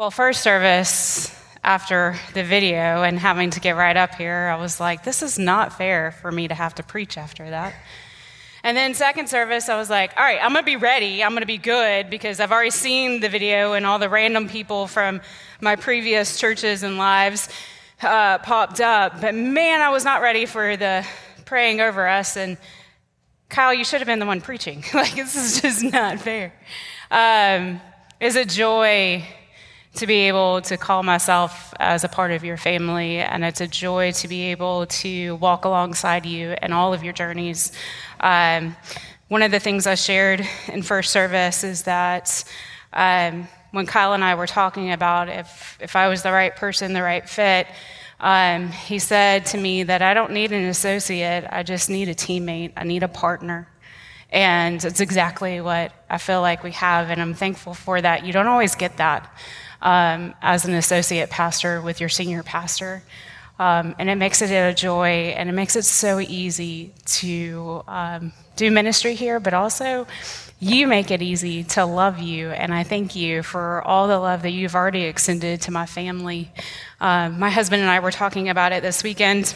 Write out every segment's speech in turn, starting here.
Well, first service, after the video and having to get right up here, I was like, this is not fair for me to have to preach after that. And then, second service, I was like, all right, I'm gonna be ready. I'm gonna be good because I've already seen the video and all the random people from my previous churches and lives uh, popped up. But man, I was not ready for the praying over us. And Kyle, you should have been the one preaching. like, this is just not fair. Um, it's a joy to be able to call myself as a part of your family, and it's a joy to be able to walk alongside you in all of your journeys. Um, one of the things I shared in first service is that um, when Kyle and I were talking about if, if I was the right person, the right fit, um, he said to me that I don't need an associate, I just need a teammate, I need a partner. And it's exactly what I feel like we have, and I'm thankful for that. You don't always get that um, as an associate pastor with your senior pastor. Um, and it makes it a joy and it makes it so easy to um, do ministry here, but also you make it easy to love you. And I thank you for all the love that you've already extended to my family. Um, my husband and I were talking about it this weekend,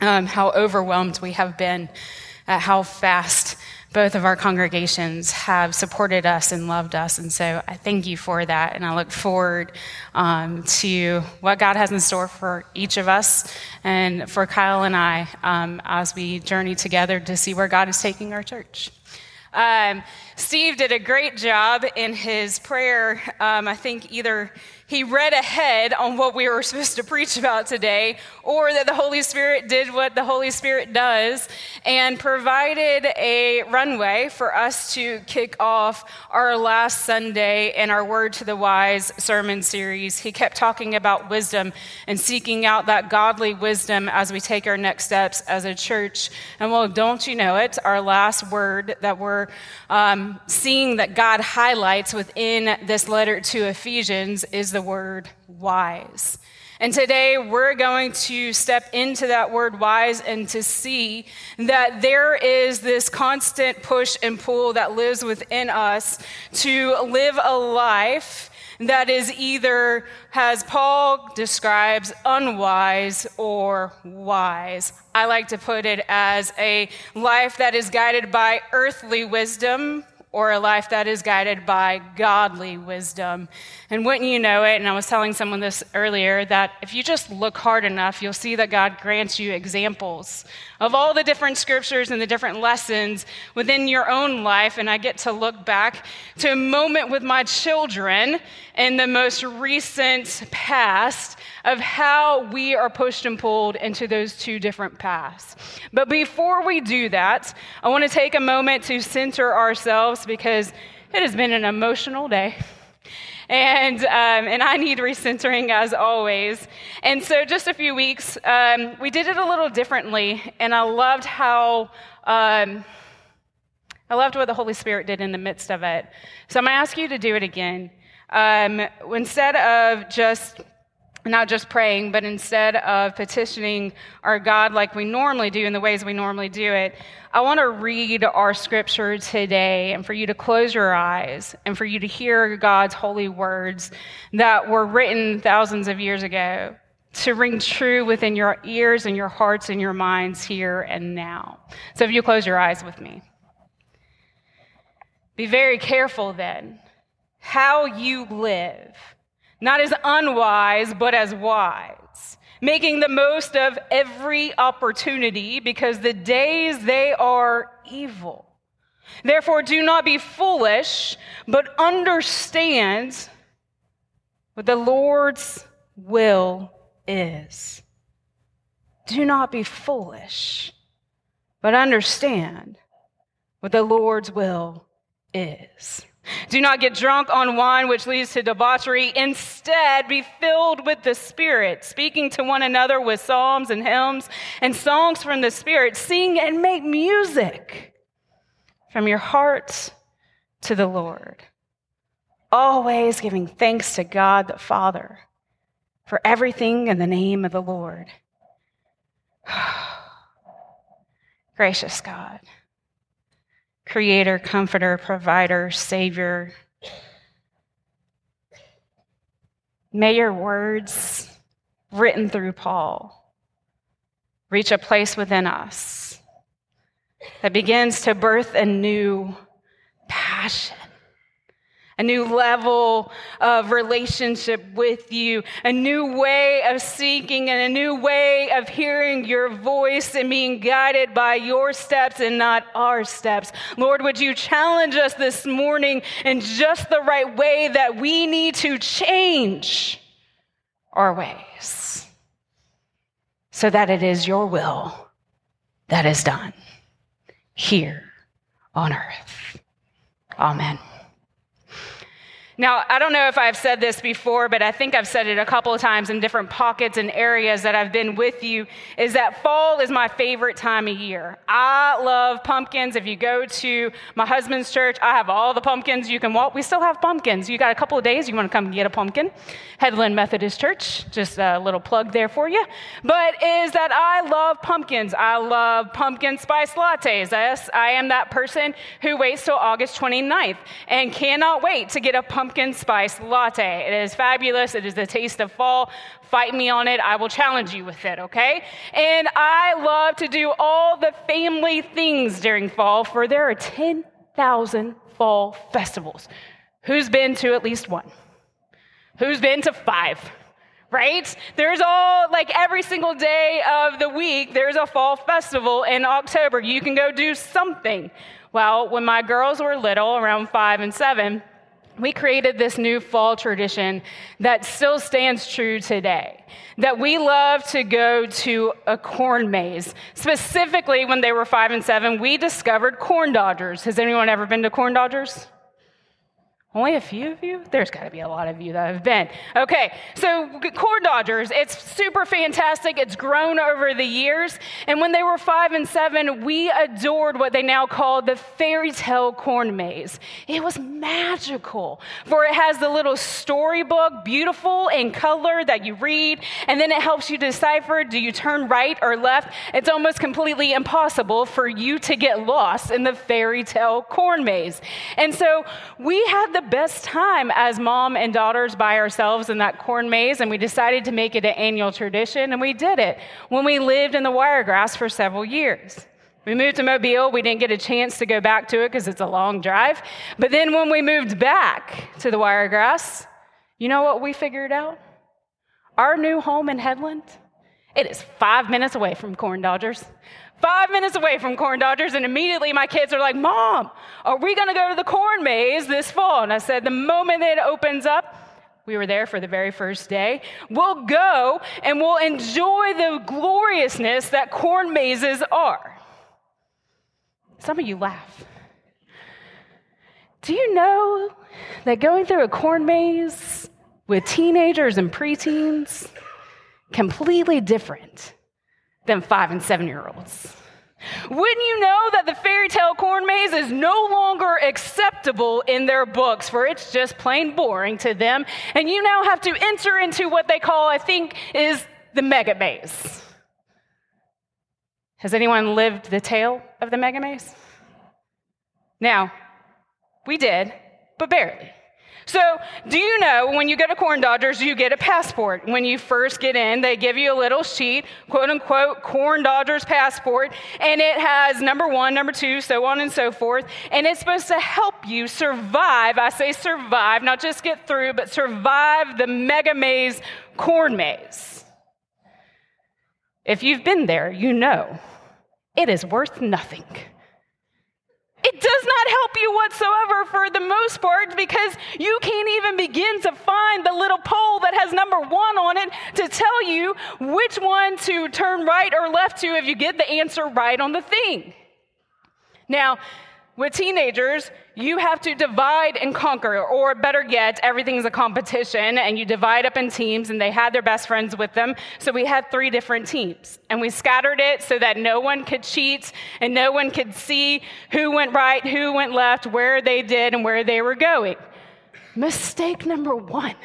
um, how overwhelmed we have been at how fast both of our congregations have supported us and loved us. And so I thank you for that. And I look forward um, to what God has in store for each of us and for Kyle and I um, as we journey together to see where God is taking our church. Um, Steve did a great job in his prayer. Um, I think either he read ahead on what we were supposed to preach about today, or that the Holy Spirit did what the Holy Spirit does and provided a runway for us to kick off our last Sunday in our Word to the Wise sermon series. He kept talking about wisdom and seeking out that godly wisdom as we take our next steps as a church. And well, don't you know it? Our last word that we're um, seeing that God highlights within this letter to Ephesians is the word wise. And today we're going to step into that word wise and to see that there is this constant push and pull that lives within us to live a life that is either, as Paul describes, unwise or wise. I like to put it as a life that is guided by earthly wisdom or a life that is guided by godly wisdom. And wouldn't you know it, and I was telling someone this earlier, that if you just look hard enough, you'll see that God grants you examples of all the different scriptures and the different lessons within your own life. And I get to look back to a moment with my children in the most recent past of how we are pushed and pulled into those two different paths. But before we do that, I want to take a moment to center ourselves because it has been an emotional day. And, um, and I need recentering as always. And so, just a few weeks, um, we did it a little differently, and I loved how. Um, I loved what the Holy Spirit did in the midst of it. So I'm going to ask you to do it again. Um, instead of just not just praying, but instead of petitioning our God like we normally do in the ways we normally do it, I want to read our scripture today and for you to close your eyes and for you to hear God's holy words that were written thousands of years ago to ring true within your ears and your hearts and your minds here and now. So if you close your eyes with me. Be very careful then how you live not as unwise, but as wise, making the most of every opportunity because the days they are evil. Therefore, do not be foolish, but understand what the Lord's will is. Do not be foolish, but understand what the Lord's will is. Do not get drunk on wine, which leads to debauchery. Instead, be filled with the Spirit, speaking to one another with psalms and hymns and songs from the Spirit. Sing and make music from your heart to the Lord. Always giving thanks to God the Father for everything in the name of the Lord. Gracious God creator, comforter, provider, savior. May your words, written through Paul, reach a place within us that begins to birth a new passion a new level of relationship with you, a new way of seeking, and a new way of hearing your voice and being guided by your steps and not our steps. Lord, would you challenge us this morning in just the right way that we need to change our ways so that it is your will that is done here on earth. Amen. Now, I don't know if I've said this before, but I think I've said it a couple of times in different pockets and areas that I've been with you is that fall is my favorite time of year. I love pumpkins. If you go to my husband's church, I have all the pumpkins you can want. We still have pumpkins. You got a couple of days, you want to come get a pumpkin. Headland Methodist Church, just a little plug there for you. But is that I love pumpkins. I love pumpkin spice lattes. Yes, I am that person who waits till August 29th and cannot wait to get a pumpkin pumpkin spice latte. It is fabulous. It is the taste of fall. Fight me on it. I will challenge you with it, okay? And I love to do all the family things during fall, for there are 10,000 fall festivals. Who's been to at least one? Who's been to five? right? There's all, like every single day of the week, there's a fall festival in October. You can go do something. Well, when my girls were little, around five and seven, we created this new fall tradition that still stands true today. That we love to go to a corn maze. Specifically, when they were five and seven, we discovered corn dodgers. Has anyone ever been to corn dodgers? Only a few of you? There's got to be a lot of you that have been. Okay, so Corn Dodgers, it's super fantastic. It's grown over the years. And when they were five and seven, we adored what they now call the fairy tale corn maze. It was magical, for it has the little storybook, beautiful in color that you read, and then it helps you decipher do you turn right or left? It's almost completely impossible for you to get lost in the fairy tale corn maze. And so we had the best time as mom and daughters by ourselves in that corn maze, and we decided to make it an annual tradition, and we did it when we lived in the Wiregrass for several years. We moved to Mobile. We didn't get a chance to go back to it because it's a long drive. But then when we moved back to the Wiregrass, you know what we figured out? Our new home in Headland, it is five minutes away from Corn Dodgers five minutes away from Corn Dodgers, and immediately my kids are like, Mom, are we going to go to the corn maze this fall? And I said, The moment it opens up, we were there for the very first day. We'll go and we'll enjoy the gloriousness that corn mazes are. Some of you laugh. Do you know that going through a corn maze with teenagers and preteens completely different than five and seven year olds. Wouldn't you know that the fairy tale corn maze is no longer acceptable in their books, for it's just plain boring to them, and you now have to enter into what they call, I think, is the mega maze. Has anyone lived the tale of the mega maze? Now, we did, but barely. So, do you know when you go to Corn Dodgers, you get a passport? When you first get in, they give you a little sheet, quote unquote, Corn Dodgers passport, and it has number one, number two, so on and so forth. And it's supposed to help you survive. I say survive, not just get through, but survive the mega maze corn maze. If you've been there, you know it is worth nothing. It does not help you whatsoever for the most part because you can't even begin to find the little pole that has number one on it to tell you which one to turn right or left to if you get the answer right on the thing. Now, with teenagers, you have to divide and conquer, or better yet, everything's a competition, and you divide up in teams, and they had their best friends with them. So we had three different teams, and we scattered it so that no one could cheat and no one could see who went right, who went left, where they did, and where they were going. Mistake number one.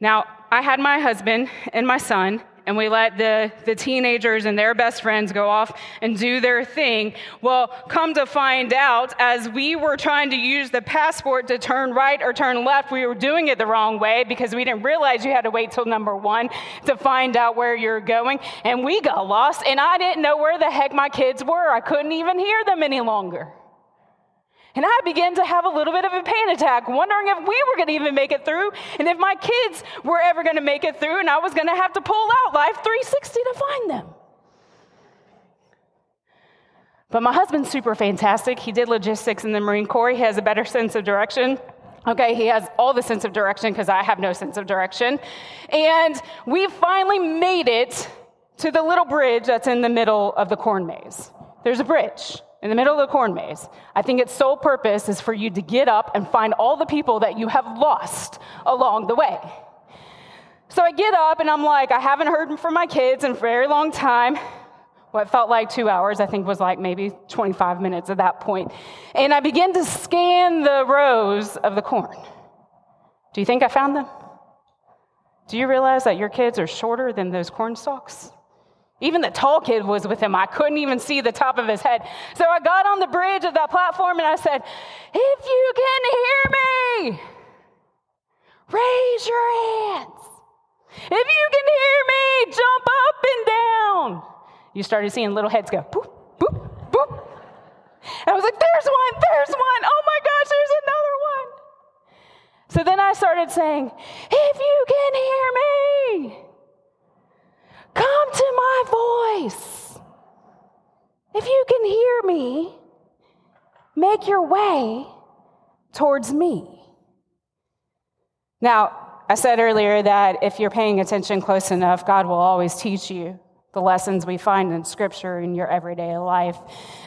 Now, I had my husband and my son and we let the, the teenagers and their best friends go off and do their thing. Well, come to find out, as we were trying to use the passport to turn right or turn left, we were doing it the wrong way because we didn't realize you had to wait till number one to find out where you're going. And we got lost, and I didn't know where the heck my kids were. I couldn't even hear them any longer. And I began to have a little bit of a panic attack, wondering if we were going to even make it through and if my kids were ever going to make it through and I was going to have to pull out Life 360 to find them. But my husband's super fantastic. He did logistics in the Marine Corps, he has a better sense of direction. Okay, he has all the sense of direction because I have no sense of direction. And we finally made it to the little bridge that's in the middle of the corn maze. There's a bridge in the middle of the corn maze. I think its sole purpose is for you to get up and find all the people that you have lost along the way. So I get up and I'm like, I haven't heard from my kids in a very long time. What felt like two hours, I think was like maybe 25 minutes at that point. And I begin to scan the rows of the corn. Do you think I found them? Do you realize that your kids are shorter than those corn stalks? Even the tall kid was with him. I couldn't even see the top of his head. So I got on the bridge of that platform and I said, If you can hear me, raise your hands. If you can hear me, jump up and down. You started seeing little heads go boop, boop, boop. And I was like, There's one, there's one. Oh my gosh, there's another one. So then I started saying, If you can hear me, Come to my voice. If you can hear me, make your way towards me. Now, I said earlier that if you're paying attention close enough, God will always teach you the lessons we find in Scripture in your everyday life.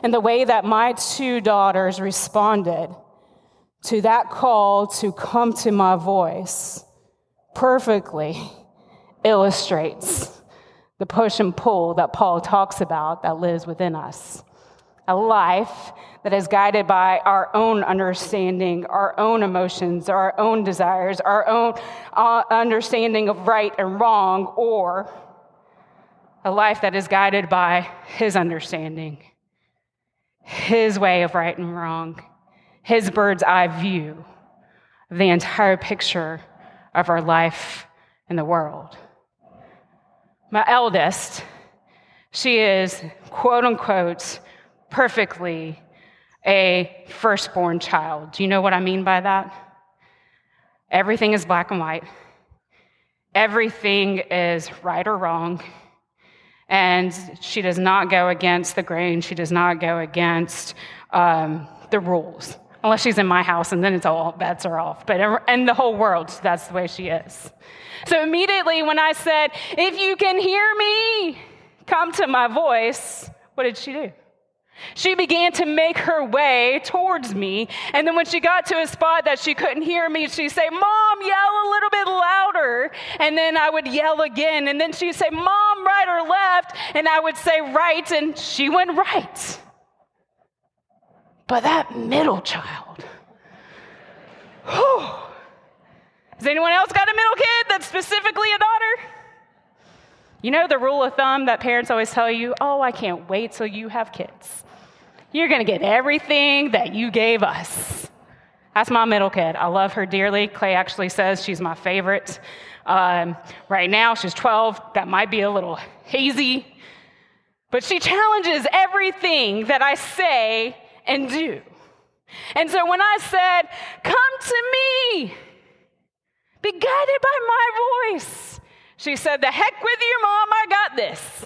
And the way that my two daughters responded to that call to come to my voice perfectly illustrates the push and pull that Paul talks about that lives within us. A life that is guided by our own understanding, our own emotions, our own desires, our own uh, understanding of right and wrong, or a life that is guided by his understanding, his way of right and wrong, his bird's eye view of the entire picture of our life in the world my eldest, she is quote unquote perfectly a firstborn child. Do you know what I mean by that? Everything is black and white, everything is right or wrong. And she does not go against the grain, she does not go against um, the rules. Unless she's in my house, and then it's all bets are off. But in the whole world, that's the way she is. So immediately when I said, If you can hear me, come to my voice, what did she do? She began to make her way towards me. And then when she got to a spot that she couldn't hear me, she'd say, Mom, yell a little bit louder. And then I would yell again. And then she'd say, Mom, right or left. And I would say, right. And she went right. But that middle child, has anyone else got a middle kid that's specifically a daughter? You know the rule of thumb that parents always tell you oh, I can't wait till you have kids. You're going to get everything that you gave us. That's my middle kid. I love her dearly. Clay actually says she's my favorite. Um, right now, she's 12. That might be a little hazy. But she challenges everything that I say and do. And so when I said, Come to me, be guided by my voice. She said, The heck with you, mom, I got this.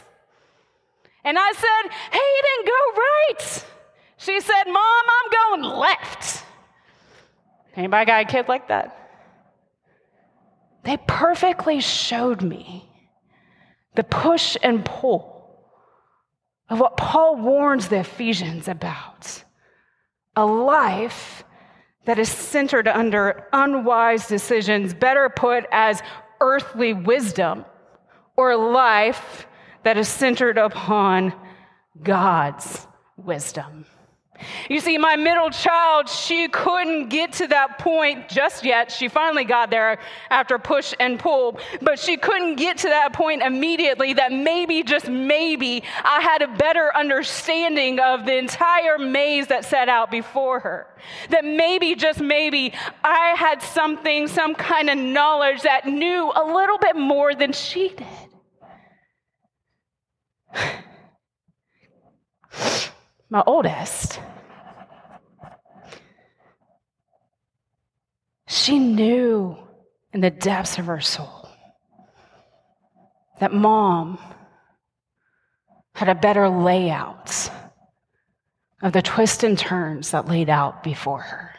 And I said, Hey, you didn't go right. She said, Mom, I'm going left. Anybody got a kid like that? They perfectly showed me the push and pull of what Paul warns the Ephesians about a life that is centered under unwise decisions, better put as earthly wisdom, or a life that is centered upon God's wisdom. You see, my middle child, she couldn't get to that point just yet. She finally got there after push and pull, but she couldn't get to that point immediately that maybe, just maybe, I had a better understanding of the entire maze that set out before her. That maybe, just maybe, I had something, some kind of knowledge that knew a little bit more than she did. My oldest She knew in the depths of her soul that mom had a better layout of the twists and turns that laid out before her.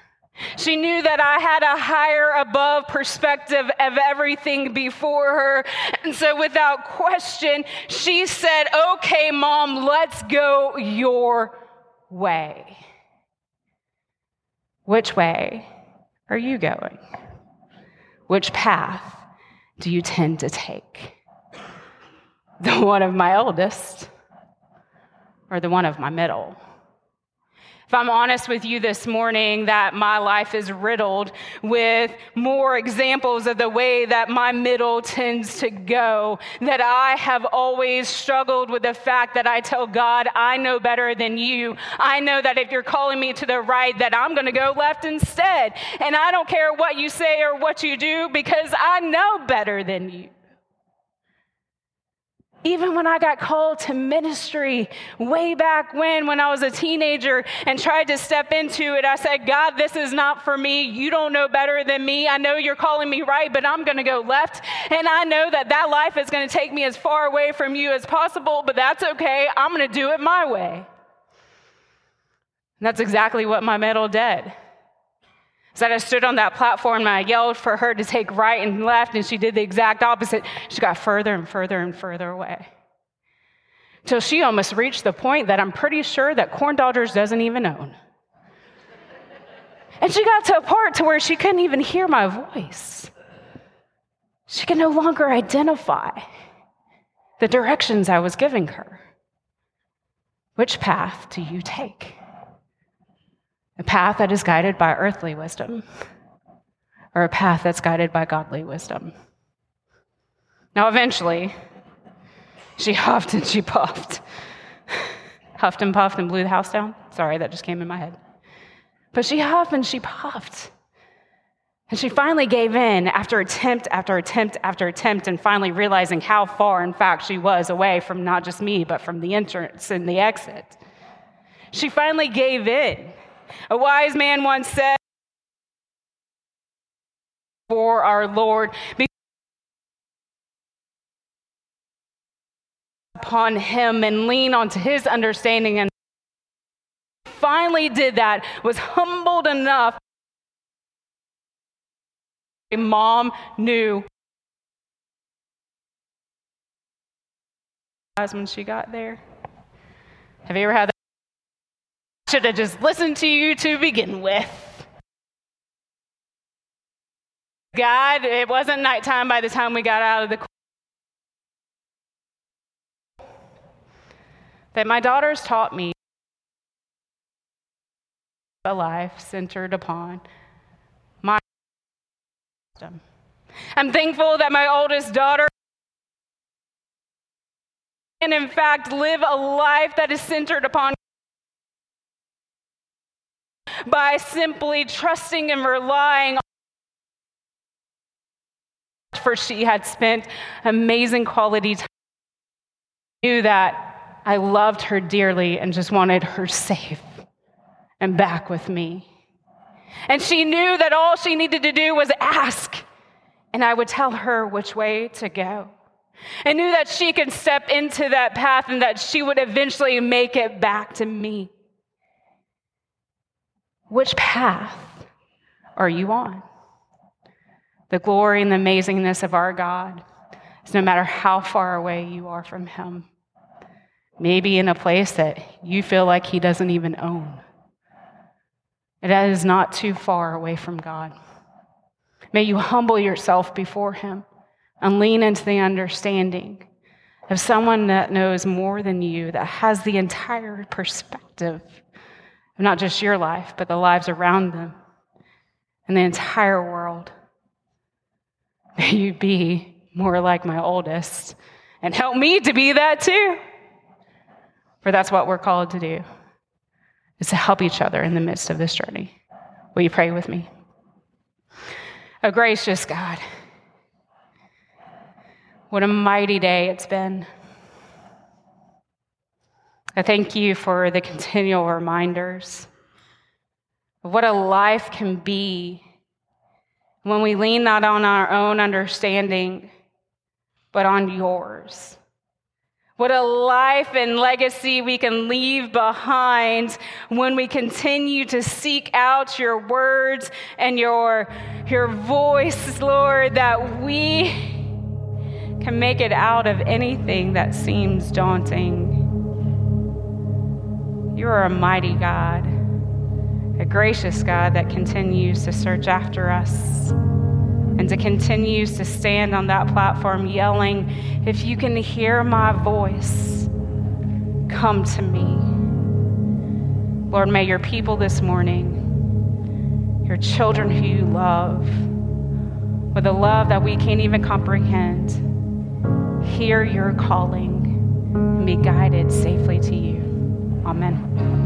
She knew that I had a higher above perspective of everything before her. And so, without question, she said, Okay, mom, let's go your way. Which way? are you going? Which path do you tend to take? The one of my oldest or the one of my middle? If I'm honest with you this morning, that my life is riddled with more examples of the way that my middle tends to go, that I have always struggled with the fact that I tell God, I know better than you. I know that if you're calling me to the right, that I'm going to go left instead. And I don't care what you say or what you do because I know better than you. Even when I got called to ministry way back when, when I was a teenager and tried to step into it, I said, God, this is not for me. You don't know better than me. I know you're calling me right, but I'm going to go left. And I know that that life is going to take me as far away from you as possible, but that's okay. I'm going to do it my way. And that's exactly what my middle did. So I stood on that platform and I yelled for her to take right and left, and she did the exact opposite. She got further and further and further away. Till she almost reached the point that I'm pretty sure that Corn Dodgers doesn't even own. And she got to a part to where she couldn't even hear my voice. She could no longer identify the directions I was giving her. Which path do you take? A path that is guided by earthly wisdom, or a path that's guided by godly wisdom. Now, eventually, she huffed and she puffed. huffed and puffed and blew the house down. Sorry, that just came in my head. But she huffed and she puffed. And she finally gave in after attempt after attempt after attempt, and finally realizing how far, in fact, she was away from not just me, but from the entrance and the exit. She finally gave in. A wise man once said, For our Lord, upon him and lean onto his understanding. And finally did that was humbled enough. Mom knew when she got there. Have you ever had that should have just listened to you to begin with. God, it wasn't nighttime by the time we got out of the that my daughters taught me a life centered upon my. I'm thankful that my oldest daughter and in fact live a life that is centered upon by simply trusting and relying on for she had spent amazing quality time. Knew that I loved her dearly and just wanted her safe and back with me. And she knew that all she needed to do was ask, and I would tell her which way to go. And knew that she could step into that path and that she would eventually make it back to me. Which path are you on? The glory and the amazingness of our God is no matter how far away you are from Him. Maybe in a place that you feel like He doesn't even own. It is not too far away from God. May you humble yourself before Him and lean into the understanding of someone that knows more than you, that has the entire perspective of not just your life, but the lives around them and the entire world. May you be more like my oldest and help me to be that too. For that's what we're called to do, is to help each other in the midst of this journey. Will you pray with me? A gracious God, what a mighty day it's been. I thank you for the continual reminders of what a life can be when we lean not on our own understanding, but on yours. What a life and legacy we can leave behind when we continue to seek out your words and your, your voice, Lord, that we can make it out of anything that seems daunting. You are a mighty God, a gracious God that continues to search after us and to continues to stand on that platform yelling, If you can hear my voice, come to me. Lord, may your people this morning, your children who you love, with a love that we can't even comprehend, hear your calling and be guided safely to you. Amen.